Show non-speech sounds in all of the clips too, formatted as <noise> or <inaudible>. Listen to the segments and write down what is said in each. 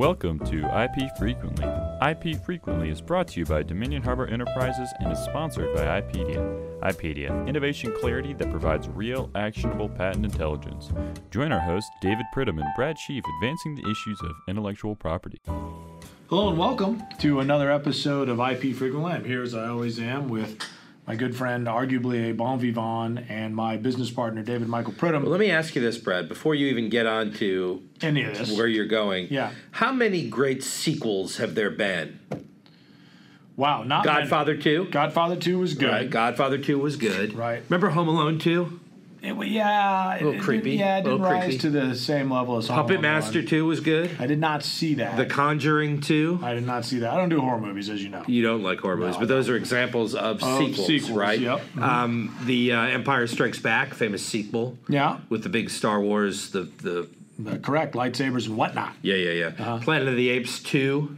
Welcome to IP Frequently. IP Frequently is brought to you by Dominion Harbor Enterprises and is sponsored by IPedia. IPedia, innovation clarity that provides real, actionable patent intelligence. Join our hosts, David Pridham and Brad Sheafe, advancing the issues of intellectual property. Hello and welcome to another episode of IP Frequently. I'm here as I always am with my good friend, arguably a bon vivant, and my business partner, David Michael Pridham. Well, let me ask you this, Brad, before you even get on to Any of this. where you're going. Yeah. How many great sequels have there been? wow, not many. Godfather 2? Godfather 2 was good. Right. Godfather 2 was good. Right. Remember Home Alone 2? It, wa- yeah. A little it, creepy, Yeah, it a little didn't rise creepy. to the same level as Home Puppet Alone Master 2 was good. I did not see that. The Conjuring 2. I did not see that. I don't do horror movies, as you know. You don't like horror movies, I but those are examples of, Of sequels, sequels, right? yep. Um, the uh, Empire Strikes Back, famous sequel Yeah, with the big Star Wars, the the uh, correct. Lightsabers and whatnot. yeah yeah yeah. Uh-huh. Planet of the Apes 2,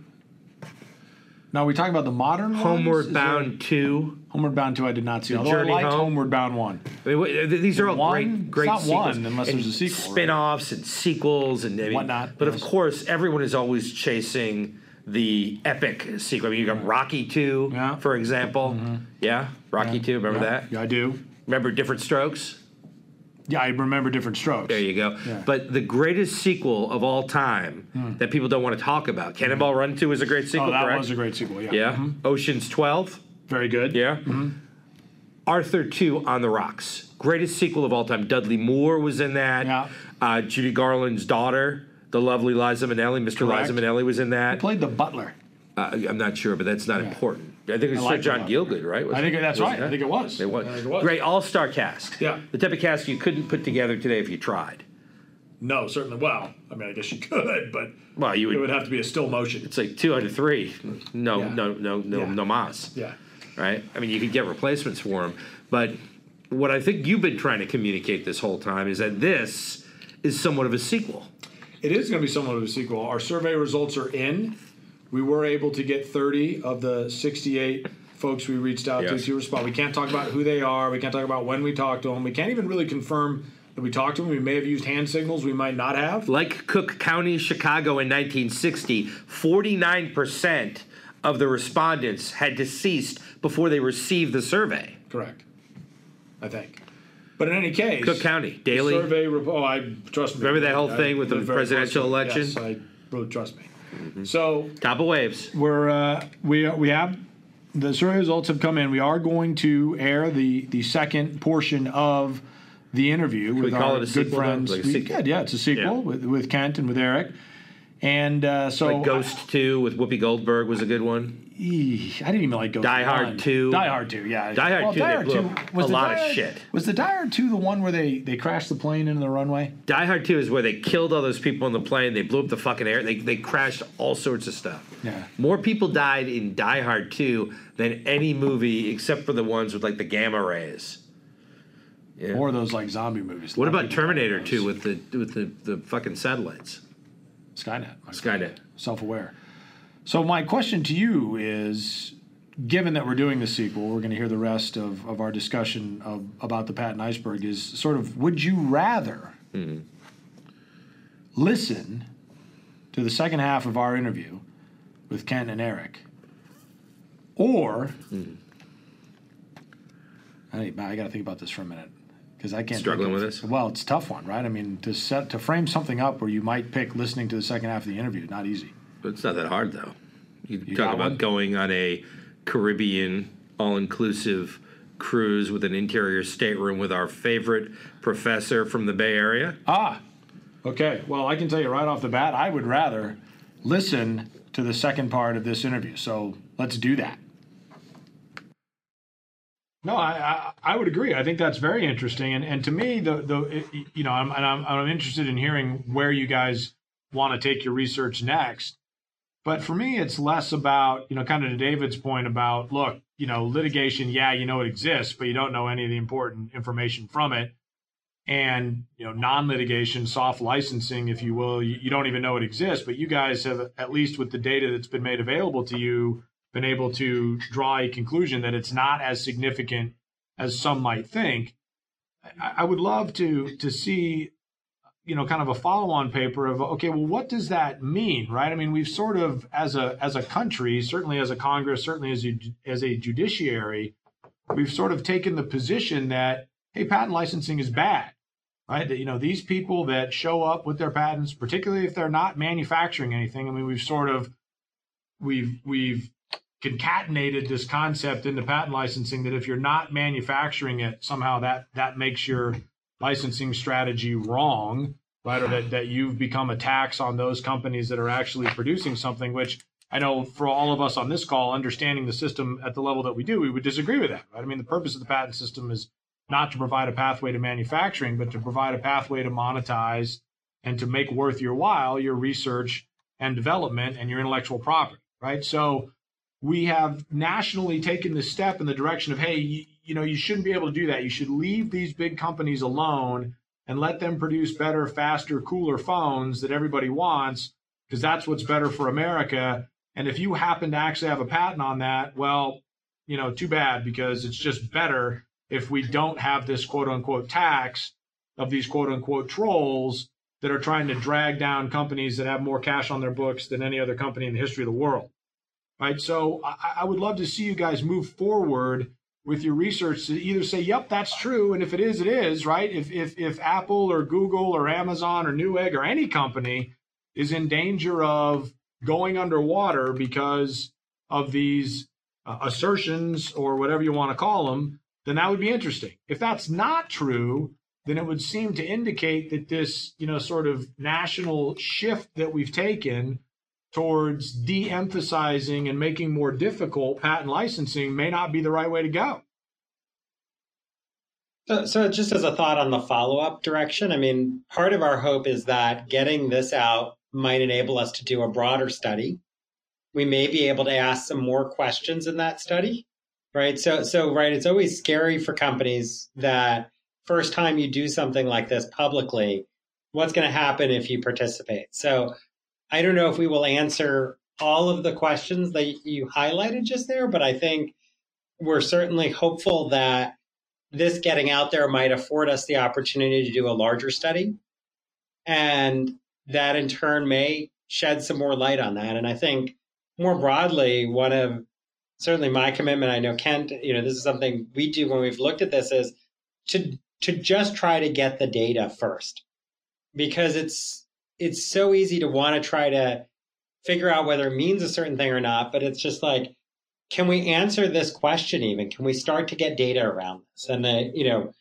Now, are we talking about the modern ones? Homeward Is Bound 2. there- Homeward Bound 2, I did not see. Although Journey I liked Home? Homeward Bound 1. I mean, th- these are all One? great, It's great not sequels. one unless and there's a sequel, right? spin-offs and sequels and I mean, Whatnot, But of yes. course, everyone is always chasing the epic sequel. I mean, you got Rocky Two, Yeah. Mm-hmm. for example. Yeah, Rocky Two. Remember that? Yeah, I do. Remember Different Strokes? Yeah, I remember different strokes. There you go. Yeah. But the greatest sequel of all time that people don't want to talk about, Cannonball Run Two is a great sequel. Oh, that correct? was a great sequel. Yeah. yeah. Mhm. Ocean's Twelve. Very good. Yeah. Arthur 2 on the Rocks. Greatest sequel of all time. Dudley Moore was in that. Yeah. Uh, Judy Garland's daughter, the lovely Liza Minnelli. Mr. Correct. Liza Minnelli was in that. Played the butler. Uh, I'm not sure, but that's not Yeah. important. I think it was I Sir like John butler. Gielgud, right? I think that's was right. I think it was. It was. I think it was. Great all-star cast. Yeah. The type of cast you couldn't put together today if you tried. No, certainly. Well, I mean, I guess you could, but Well, you it would. would have to be a still motion. It's like two out of three. No, Yeah. no, no, no, Yeah. no mas. Yeah. right? I mean, you could get replacements for them, but what I think you've been trying to communicate this whole time is that this is somewhat of a sequel. It is going to be somewhat of a sequel. Our survey results are in. We were able to get 30 of the 68 folks we reached out to Yes. to respond. We can't talk about who they are. We can't talk about when we talked to them. We can't even really confirm that we talked to them. We may have used hand signals. We might not have. Like Cook County, Chicago in 1960, 49% of the respondents had deceased before they received the survey. Correct. I think. But in any case, Cook County, daily. survey. rep- Oh, I trust me. Remember that whole I thing with the presidential to election? Yes, I really trust me. So Top of waves. we're uh, we we have the survey results have come in. We are going to air the the second portion of the interview with we call our it a good sequel, friends. Like a we sequel? could, yeah, it's a sequel Yeah. with with Kent and with Eric. And uh, so Like Ghost 2 with Whoopi Goldberg was a good one. Eeh, I didn't even like Ghost. Die Hard One. 2. Die Hard Two. Yeah. Die Hard 2, they blew up was a lot Die of shit. Was the Die Hard Two the one where they they crashed the plane into the runway? Die Hard 2 is where they killed all those people on the plane. They blew up the fucking air. They, they crashed all sorts of stuff. Yeah. More people died in Die Hard 2 than any movie except for the ones with like the gamma rays. Yeah. Or those like zombie movies. what about Terminator 2 with the with the, the fucking satellites? Skynet? Skynet. self-aware. So my question to you is, given that we're doing the sequel, we're going to hear the rest of, of our discussion of, about the patent iceberg. Is sort of, would you rather hmm. listen to the second half of our interview with Ken and Eric, or hmm. I, I got to think about this for a minute because I can't Struggling with this? Well, it's a tough one, right? I mean, to set to frame something up where you might pick listening to the second half of the interview, not easy. But it's not that hard though. You, You talk about one? going on a Caribbean all-inclusive cruise with an interior stateroom with our favorite professor from the Bay Area. Ah, okay. Well, I can tell you right off the bat, I would rather listen to the second part of this interview. So let's do that. No, I, I, I would agree. I think that's very interesting, and and to me, the the you know, I'm and I'm I'm interested in hearing where you guys want to take your research next. But for me, it's less about you know, kind of to David's point about look, you know, litigation. Yeah, you know it exists, but you don't know any of the important information from it and you know non-litigation soft licensing if you will you, you don't even know it exists but you guys have at least with the data that's been made available to you been able to draw a conclusion that it's not as significant as some might think i, I would love to to see you know, kind of a follow-on paper of okay, well, what does that mean, right? I mean, we've sort of, as a as a country, certainly as a Congress, certainly as a, as a judiciary, we've sort of taken the position that hey, patent licensing is bad, right? That you know these people that show up with their patents, particularly if they're not manufacturing anything. I mean, we've sort of we've we've concatenated this concept into patent licensing that if you're not manufacturing it, somehow that that makes your licensing strategy wrong, right? Or that, that you've become a tax on those companies that are actually producing something, which I know for all of us on this call, understanding the system at the level that we do, we would disagree with that, right? I mean, the purpose of the patent system is not to provide a pathway to manufacturing, but to provide a pathway to monetize and to make worth your while your research and development and your intellectual property, right? So we have nationally taken this step in the direction of, hey, you know, you shouldn't be able to do that. You should leave these big companies alone and let them produce better, faster, cooler phones that everybody wants because that's what's better for America. And if you happen to actually have a patent on that, well, you know, too bad because it's just better if we don't have this quote unquote tax of these quote unquote trolls that are trying to drag down companies that have more cash on their books than any other company in the history of the world right? So I, I would love to see you guys move forward with your research to either say, "Yep, that's true," and if it is, it is right. If if if Apple or Google or Amazon or Newegg or any company is in danger of going underwater because of these uh, assertions or whatever you want to call them, then that would be interesting. If that's not true, then it would seem to indicate that this, you know, sort of national shift that we've taken towards de emphasizing and making more difficult patent licensing may not be the right way to go. So, so just as a thought on the follow up direction, I mean, part of our hope is that getting this out might enable us to do a broader study. We may be able to ask some more questions in that study, right? So, so right, it's always scary for companies that first time you do something like this publicly, what's going to happen if you participate? So, I don't know if we will answer all of the questions that you highlighted just there, but I think we're certainly hopeful that this getting out there might afford us the opportunity to do a larger study. And that in turn may shed some more light on that. And I think more broadly, one of certainly my commitment, I know Kent, you know, this is something we do when we've looked at this is to to just try to get the data first. Because it's it's so easy to want to try to figure out whether it means a certain thing or not, but it's just like, can we answer this question even? Can we start to get data around this? And, you know,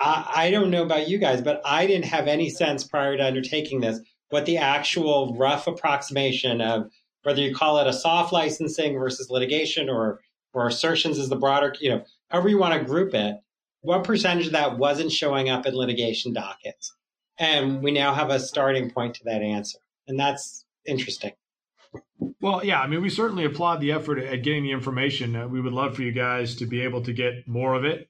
I, I don't know about you guys, but I didn't have any sense prior to undertaking this what the actual rough approximation of whether you call it a soft licensing versus litigation or or assertions is the broader, you know, however you want to group it, what percentage of that wasn't showing up in litigation dockets? And we now have a starting point to that answer. And that's interesting. Well, yeah, I mean, we certainly applaud the effort at getting the information. Uh, we would love for you guys to be able to get more of it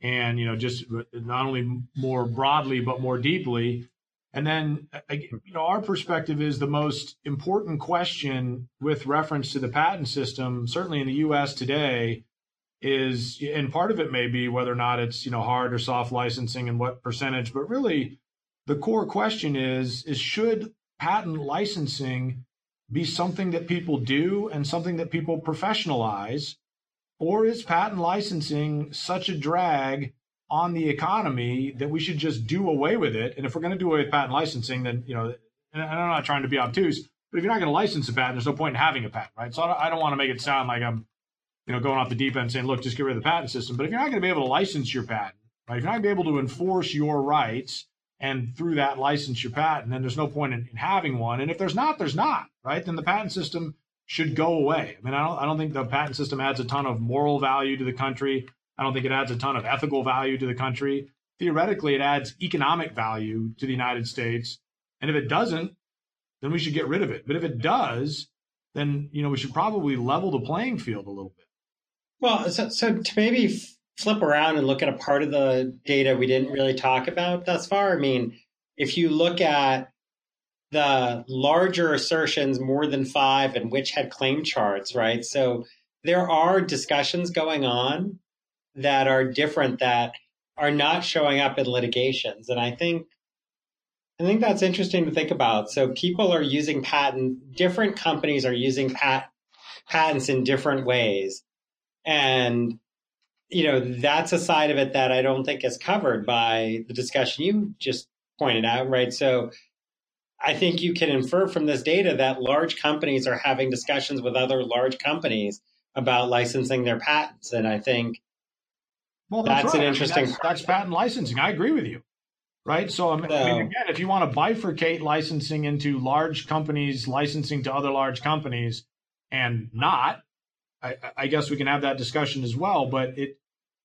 and, you know, just not only more broadly, but more deeply. And then, you know, our perspective is the most important question with reference to the patent system, certainly in the US today, is, and part of it may be whether or not it's, you know, hard or soft licensing and what percentage, but really the core question is is should patent licensing be something that people do and something that people professionalize? Or is patent licensing such a drag on the economy that we should just do away with it? And if we're going to do away with patent licensing then you know and i'm not trying to be obtuse but if you're not going to license a patent there's no point in having a patent right? So i don't, want to make it sound like i'm you know going off the deep end saying look just get rid of the patent system. But if you're not going to be able to license your patent right if you're not going to be able to enforce your rights and through that license your patent, then there's no point in, in, having one. And if there's not, there's not, right? Then the patent system should go away. I mean, I don't, I don't think the patent system adds a ton of moral value to the country. I don't think it adds a ton of ethical value to the country. Theoretically, it adds economic value to the United States. And if it doesn't, then we should get rid of it. But if it does, then you know we should probably level the playing field a little bit. Well, so, so to maybe flip around and look at a part of the data we didn't really talk about thus far, I mean, if you look at the larger assertions, more than five, and which had claim charts, right? So there are discussions going on that are different that are not showing up in litigations. And I think I think that's interesting to think about. So people are using patent, different companies are using pat, patents in different ways. And, you know, that's a side of it that I don't think is covered by the discussion you just pointed out, right? So I think you can infer from this data that large companies are having discussions with other large companies about licensing their patents. And I think well, that's, that's right. an interesting. I mean, that's, that's, patent licensing. I agree with you. Right. So, I mean, so, again, if you want to bifurcate licensing into large companies licensing to other large companies and not, I, I guess we can have that discussion as well. But it,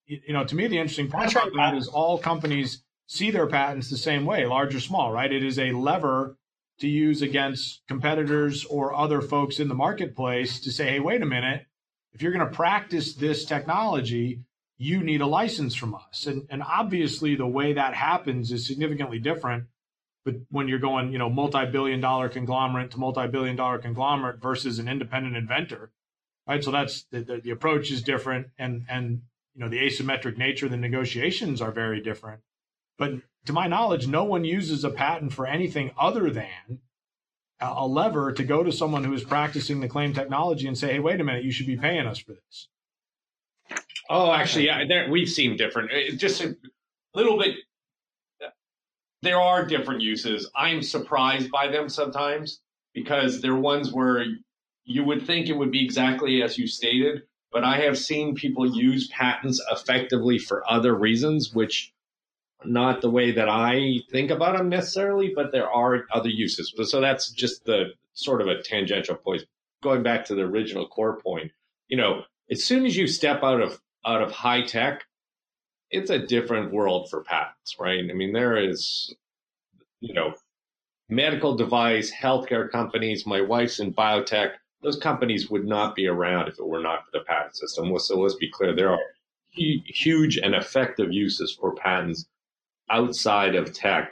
you know, to me, the interesting part about that is all companies see their patents the same way, large or small, right? It is a lever to use against competitors or other folks in the marketplace to say, hey, wait a minute, if you're going to practice this technology, you need a license from us. And, and obviously, the way that happens is significantly different. But when you're going, you know, multi-billion dollar conglomerate to multi-billion dollar conglomerate versus an independent inventor, right? So that's the, the, the approach is different, and and you know the asymmetric nature of the negotiations are very different. But to my knowledge, no one uses a patent for anything other than a lever to go to someone who is practicing the claim technology and say, "Hey, wait a minute, you should be paying us for this." Oh, actually, yeah, there, we've seen different. Uh, just a little bit. There are different uses. I'm surprised by them sometimes because they're ones where you would think it would be exactly as you stated, but I have seen people use patents effectively for other reasons, which not the way that I think about them necessarily, but there are other uses. So that's just the sort of a tangential point. Going back to the original core point, you know, as soon as you step out of out of high tech, it's a different world for patents, right? I mean, there is, you know, medical device, healthcare companies. My wife's in biotech. Those companies would not be around if it were not for the patent system. So let's be clear, there are huge and effective uses for patents outside of tech.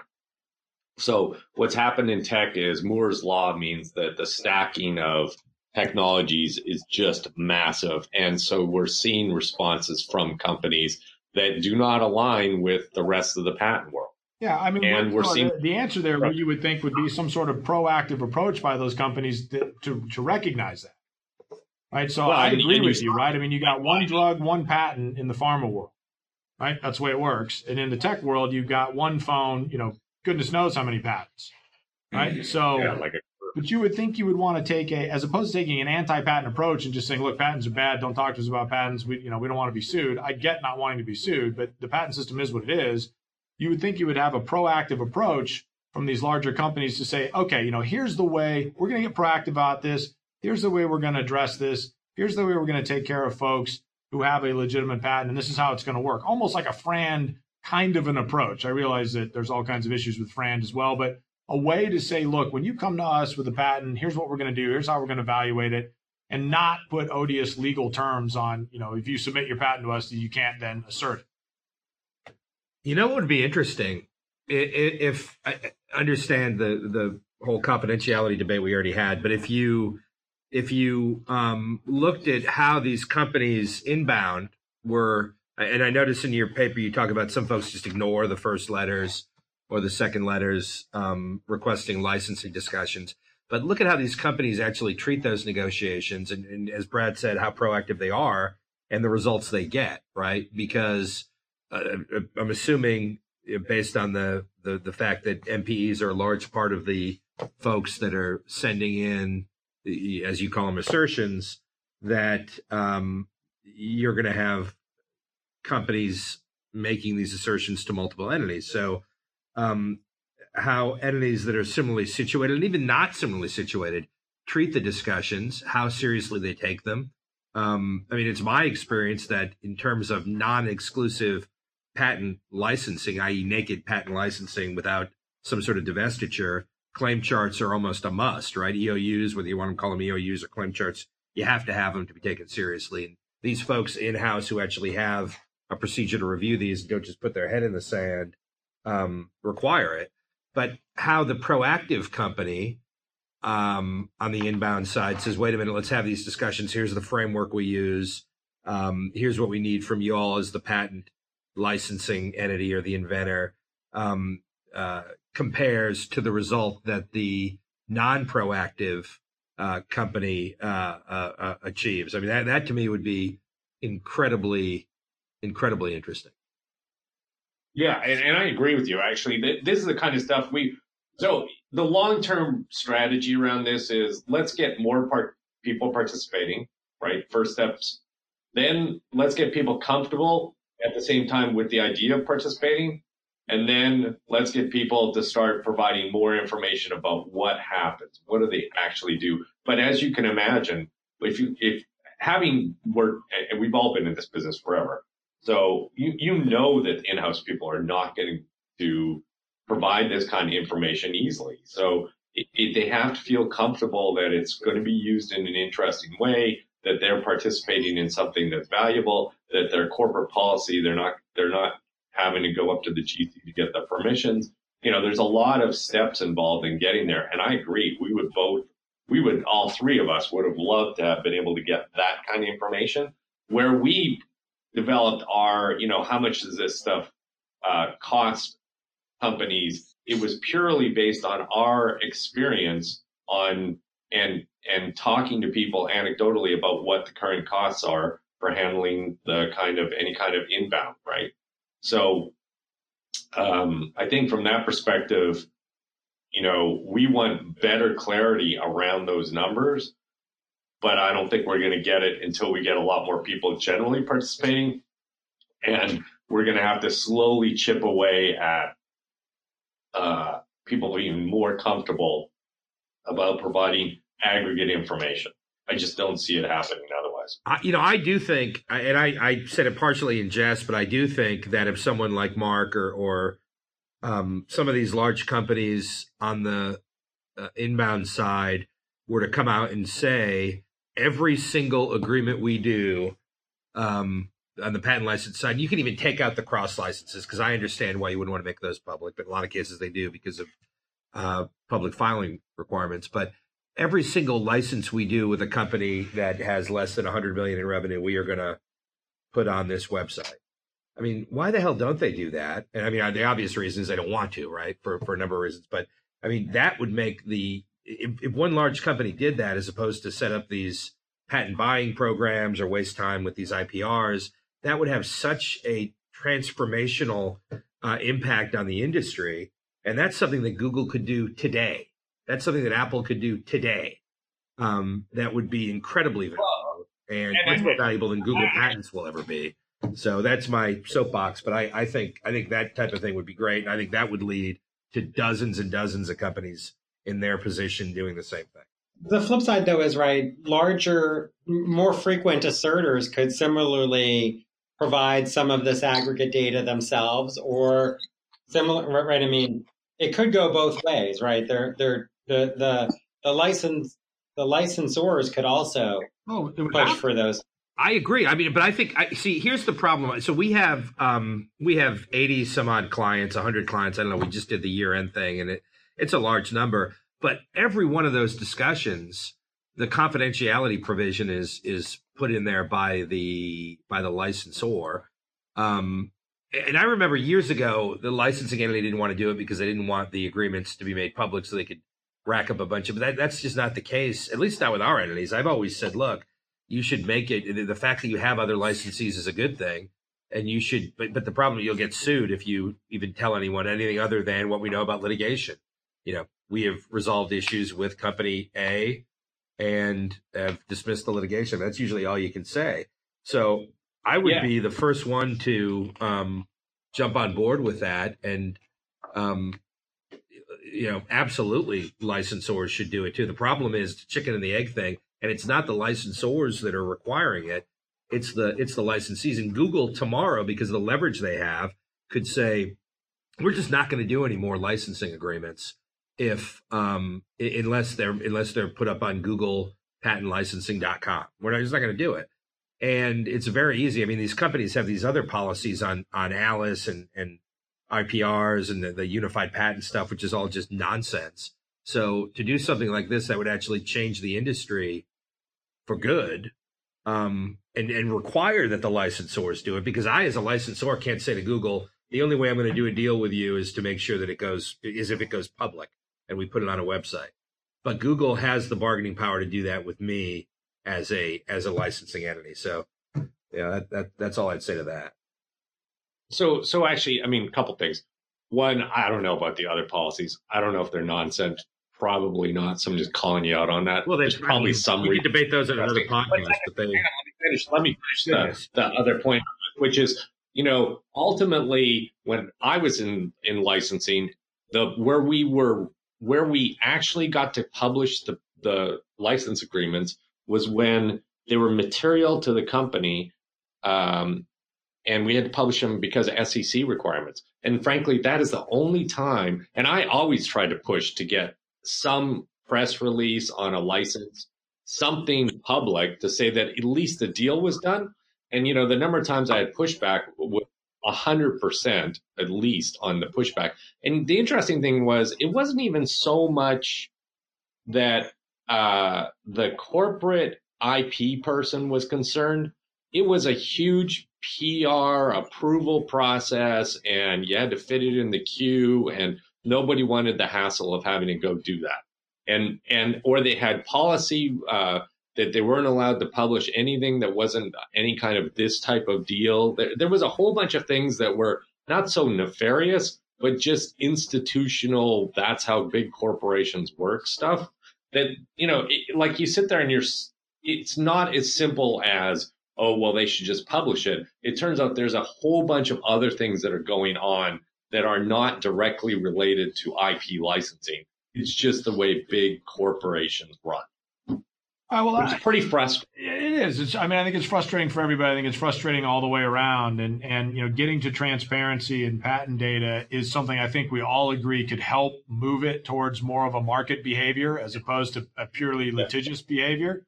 So what's happened in tech is Moore's law means that the stacking of technologies is just massive. And so we're seeing responses from companies that do not align with the rest of the patent world. Yeah, I mean, and we're seeing the answer there. What you would think would be some sort of proactive approach by those companies to to, to recognize that, right? So well, I agree with you, right? I mean, you got one drug, one patent in the pharma world right? That's the way it works. And in the tech world, you've got one phone, you know, goodness knows how many patents, right? <clears throat> So, yeah, like a- but you would think you would want to take a, as opposed to taking an anti-patent approach and just saying, look, patents are bad. Don't talk to us about patents. We, you know, we don't want to be sued. I get not wanting to be sued, but the patent system is what it is. You would think you would have a proactive approach from these larger companies to say, okay, you know, here's the way we're going to get proactive about this. Here's the way we're going to address this. Here's the way we're going to take care of folks who have a legitimate patent, and this is how it's going to work. Almost like a FRAND kind of an approach. I realize that there's all kinds of issues with FRAND as well, but a way to say, look, when you come to us with a patent, here's what we're going to do, here's how we're going to evaluate it, and not put odious legal terms on, you know, if you submit your patent to us, you can't then assert it. You know what would be interesting if I understand the the whole confidentiality debate we already had, but if you if you um, looked at how these companies inbound were, and I noticed in your paper you talk about some folks just ignore the first letters or the second letters um, requesting licensing discussions. But look at how these companies actually treat those negotiations, and, and as Brad said, how proactive they are and the results they get, right? Because I'm assuming, based on the, the the fact that NPEs are a large part of the folks that are sending in as you call them, assertions that um, you're going to have companies making these assertions to multiple entities. So, um, how entities that are similarly situated and even not similarly situated treat the discussions, how seriously they take them. Um, I mean, it's my experience that in terms of non exclusive patent licensing, i.e., naked patent licensing without some sort of divestiture, claim charts are almost a must, right? EOUs, whether you want to call them EOUs or claim charts, you have to have them to be taken seriously. And these folks in house who actually have a procedure to review these don't just put their head in the sand, um, require it. But how the proactive company um, on the inbound side says, wait a minute, let's have these discussions. Here's the framework we use. Um, here's what we need from you all as the patent licensing entity or the inventor. Um, uh, compares to the result that the non-proactive uh, company uh, uh, uh, achieves. I mean, that, that to me would be incredibly, incredibly interesting. Yeah, and, and I agree with you. Actually, this is the kind of stuff we. So the long-term strategy around this is let's get more part, people participating. Right, first steps. Then let's get people comfortable at the same time with the idea of participating. And then let's get people to start providing more information about what happens. What do they actually do? But as you can imagine, if you, if having worked, and we've all been in this business forever. So you, you know that in-house people are not going to provide this kind of information easily. So it, it, they have to feel comfortable that it's going to be used in an interesting way, that they're participating in something that's valuable, that their corporate policy, they're not, they're not having to go up to the GC to get the permissions. You know, there's a lot of steps involved in getting there. And I agree. We would both, we would, all three of us would have loved to have been able to get that kind of information. Where we developed our, you know, how much does this stuff uh, cost companies? It was purely based on our experience on and and talking to people anecdotally about what the current costs are for handling the kind of any kind of inbound, right? So um, I think from that perspective, you know, we want better clarity around those numbers, but I don't think we're going to get it until we get a lot more people generally participating. And we're going to have to slowly chip away at uh, people being more comfortable about providing aggregate information. I just don't see it happening otherwise. I, you know, I do think, and I, I said it partially in jest, but I do think that if someone like Mark or, or um, some of these large companies on the uh, inbound side were to come out and say every single agreement we do um, on the patent license side, you can even take out the cross licenses because I understand why you wouldn't want to make those public, but in a lot of cases they do because of uh, public filing requirements. But every single license we do with a company that has less than 100 million in revenue, we are going to put on this website. I mean, why the hell don't they do that? And I mean, the obvious reason is they don't want to, right? For for a number of reasons. But I mean, that would make the if, if one large company did that as opposed to set up these patent buying programs or waste time with these IPRs, that would have such a transformational uh, impact on the industry. And that's something that Google could do today. That's something that Apple could do today. Um, that would be incredibly valuable and, much more valuable than Google patents will ever be. So that's my soapbox. But I, I think I think that type of thing would be great, and I think that would lead to dozens and dozens of companies in their position doing the same thing. The flip side, though, is right. Larger, more frequent asserters could similarly provide some of this aggregate data themselves, or similar. Right? I mean, it could go both ways, right? They're they're the the the license the licensors could also oh, push for those. I agree. I mean, but I think I see. Here's the problem. So we have um we have eighty some odd clients, hundred clients. I don't know. We just did the year end thing, and it it's a large number. But every one of those discussions, the confidentiality provision is is put in there by the by the licensor. Um, and I remember years ago, the licensing entity didn't want to do it because they didn't want the agreements to be made public, so they could rack up a bunch of. But that, that's just not the case. At least not with our entities. I've always said, look, you should make it. The fact that you have other licensees is a good thing, and you should. But but the problem you'll get sued if you even tell anyone anything other than what we know about litigation. You know, we have resolved issues with company A and have dismissed the litigation. That's usually all you can say. So I would yeah. be the first one to um, jump on board with that and um, you know, absolutely licensors should do it too. The problem is the chicken and the egg thing, and it's not the licensors that are requiring it. It's the it's the licensees. And Google tomorrow, because the leverage they have, could say, we're just not going to do any more licensing agreements if um unless they're unless they're put up on Google patent patentlicensing.com. We're not, just not going to do it. And it's very easy. I mean, these companies have these other policies on on Alice and and IPRs and the, the unified patent stuff, which is all just nonsense. So to do something like this that would actually change the industry for good, um, and and require that the licensors do it, because I, as a licensor, can't say to Google, the only way I'm going to do a deal with you is to make sure that it goes is if it goes public and we put it on a website. But Google has the bargaining power to do that with me as a as a licensing entity. So yeah, that, that that's all I'd say to that. So, so actually, I mean, a couple things. One, I don't know about the other policies. I don't know if they're nonsense. Probably not. So I'm just calling you out on that. Well, there's probably some. We re- can debate those at another podcast, but they on, let me finish. Let me finish the, the other point, which is, you know, ultimately, when I was in in licensing, the where we were, where we actually got to publish the the license agreements was when they were material to the company, um, and we had to publish them because of SEC requirements. And frankly, that is the only time. And I always try to push to get some press release on a license something public to say that at least the deal was done. And you know, the number of times I had pushback was hundred percent at least on the pushback. And the interesting thing was it wasn't even so much that uh, the corporate IP person was concerned. It was a huge PR approval process, and you had to fit it in the queue, and nobody wanted the hassle of having to go do that and and or they had policy uh, that they weren't allowed to publish anything that wasn't any kind of this type of deal. There, there was a whole bunch of things that were not so nefarious, but just institutional. That's how big corporations work stuff. That you know, it, like you sit there and you're. It's not as simple as oh well, they should just publish it. It turns out there's a whole bunch of other things that are going on that are not directly related to IP licensing. It's just the way big corporations run. Right, well, It's pretty frustrating. It is. It's, I mean, I think it's frustrating for everybody. I think it's frustrating all the way around. And and you know, getting to transparency and patent data is something I think we all agree could help move it towards more of a market behavior as opposed to a purely litigious behavior.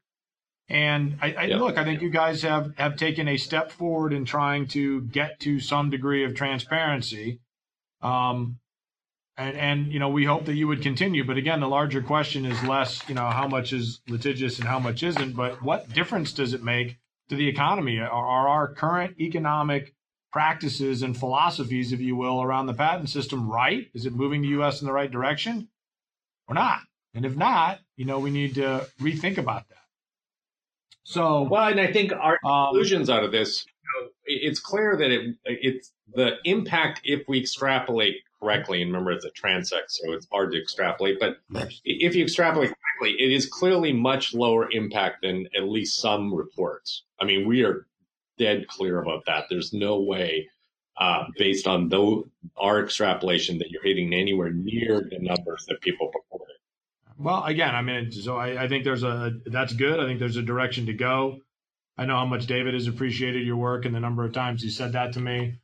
And I, I Yeah. look, I think you guys have have taken a step forward in trying to get to some degree of transparency. Um, and and you know, we hope that you would continue. But again, the larger question is less, you know, how much is litigious and how much isn't, but what difference does it make to the economy? Are, are our current economic practices and philosophies, if you will, around the patent system right? Is it moving the U.S. in the right direction or not? And if not, you know, we need to rethink about that. So, Well, and I think our um, conclusions out of this, you know, it's clear that it, it's the impact if we extrapolate correctly. And remember, it's a transect, so it's hard to extrapolate. But if you extrapolate correctly, it is clearly much lower impact than at least some reports. I mean, we are dead clear about that. There's no way, uh, based on our extrapolation, that you're hitting anywhere near the numbers that people reported. Well, again, I mean, so I, I think there's a that's good. I think there's a direction to go. I know how much David has appreciated your work and the number of times he said that to me.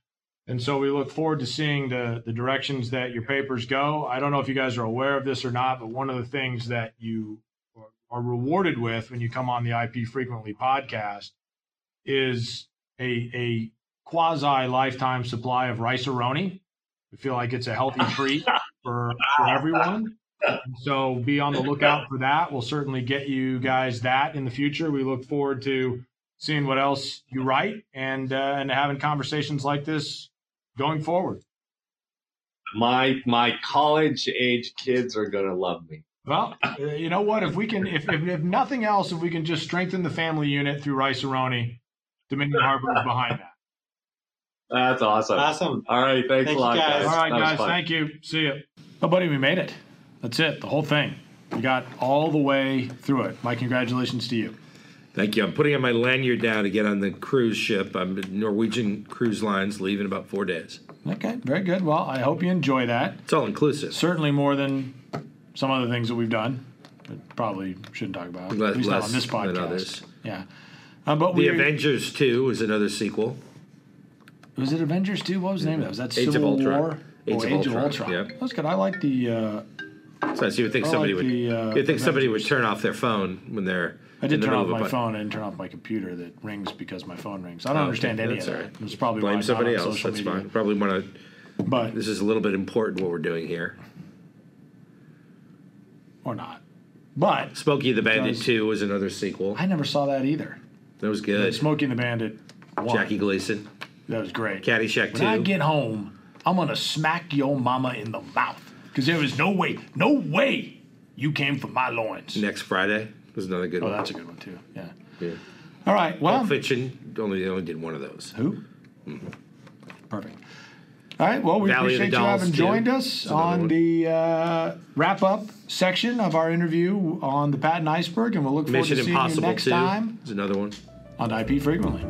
And so we look forward to seeing the the directions that your papers go. I don't know if you guys are aware of this or not, but one of the things that you are rewarded with when you come on the IP Frequently podcast is a a quasi lifetime supply of Rice-A-Roni. I feel like it's a healthy treat <laughs> for, for everyone. And So be on the lookout for that. We'll certainly get you guys that in the future. We look forward to seeing what else you write and uh, and having conversations like this going forward. My my college age kids are gonna love me. Well, uh, you know what? If we can, if, if, if nothing else, if we can just strengthen the family unit through Rice-A-Roni, Dominion Harbor is behind that. That's awesome. Awesome. All right, thanks Thank a lot, guys. guys. All right, That guys. fun. Thank you. See you. Oh, buddy, we made it. That's it. The whole thing. You got all the way through it. My congratulations to you. Thank you. I'm putting on my lanyard down to get on the cruise ship. I'm Norwegian Cruise Lines, leave in about four days. Okay, very good. Well, I hope you enjoy that. It's all inclusive. Certainly more than some other things that we've done. But probably shouldn't talk about. Le- At least not on this podcast. Yeah. Uh, but The Avengers 2 is another sequel. was it Avengers 2? What was the name of that? Was that Age of Civil Ultron. War? Age oh, of Age Ultron, of Ultron. yeah. That's good. I like the. Uh, So you would think I somebody like would. the, uh, you'd think somebody would turn off their phone when they're. I did turn off my phone. I didn't turn off my computer that rings because my phone rings. I don't Oh, understand okay, any that's of that. right. It's probably Blame somebody else. That's media. fine. Probably want to. But This is a little bit important what we're doing here. or not. But Smokey the Bandit 2 was another sequel. I never saw that either. That was good. Smoking the Bandit. One, Jackie Gleason. That was great. Caddyshack When I get home, I'm gonna smack your mama in the mouth because there is no way, no way, you came from my loins. Next Friday was another good Oh, one. that's a good one too. Yeah. Yeah. All right. Well, Pulp Fiction only only did one of those. Who? Perfect. All right. Well, we Valley appreciate you Dolls, having too. joined us another on one. the uh, wrap up section of our interview on the patent iceberg, and we'll look forward Mission to seeing you Impossible next 2 time is another one. on IP Frequently.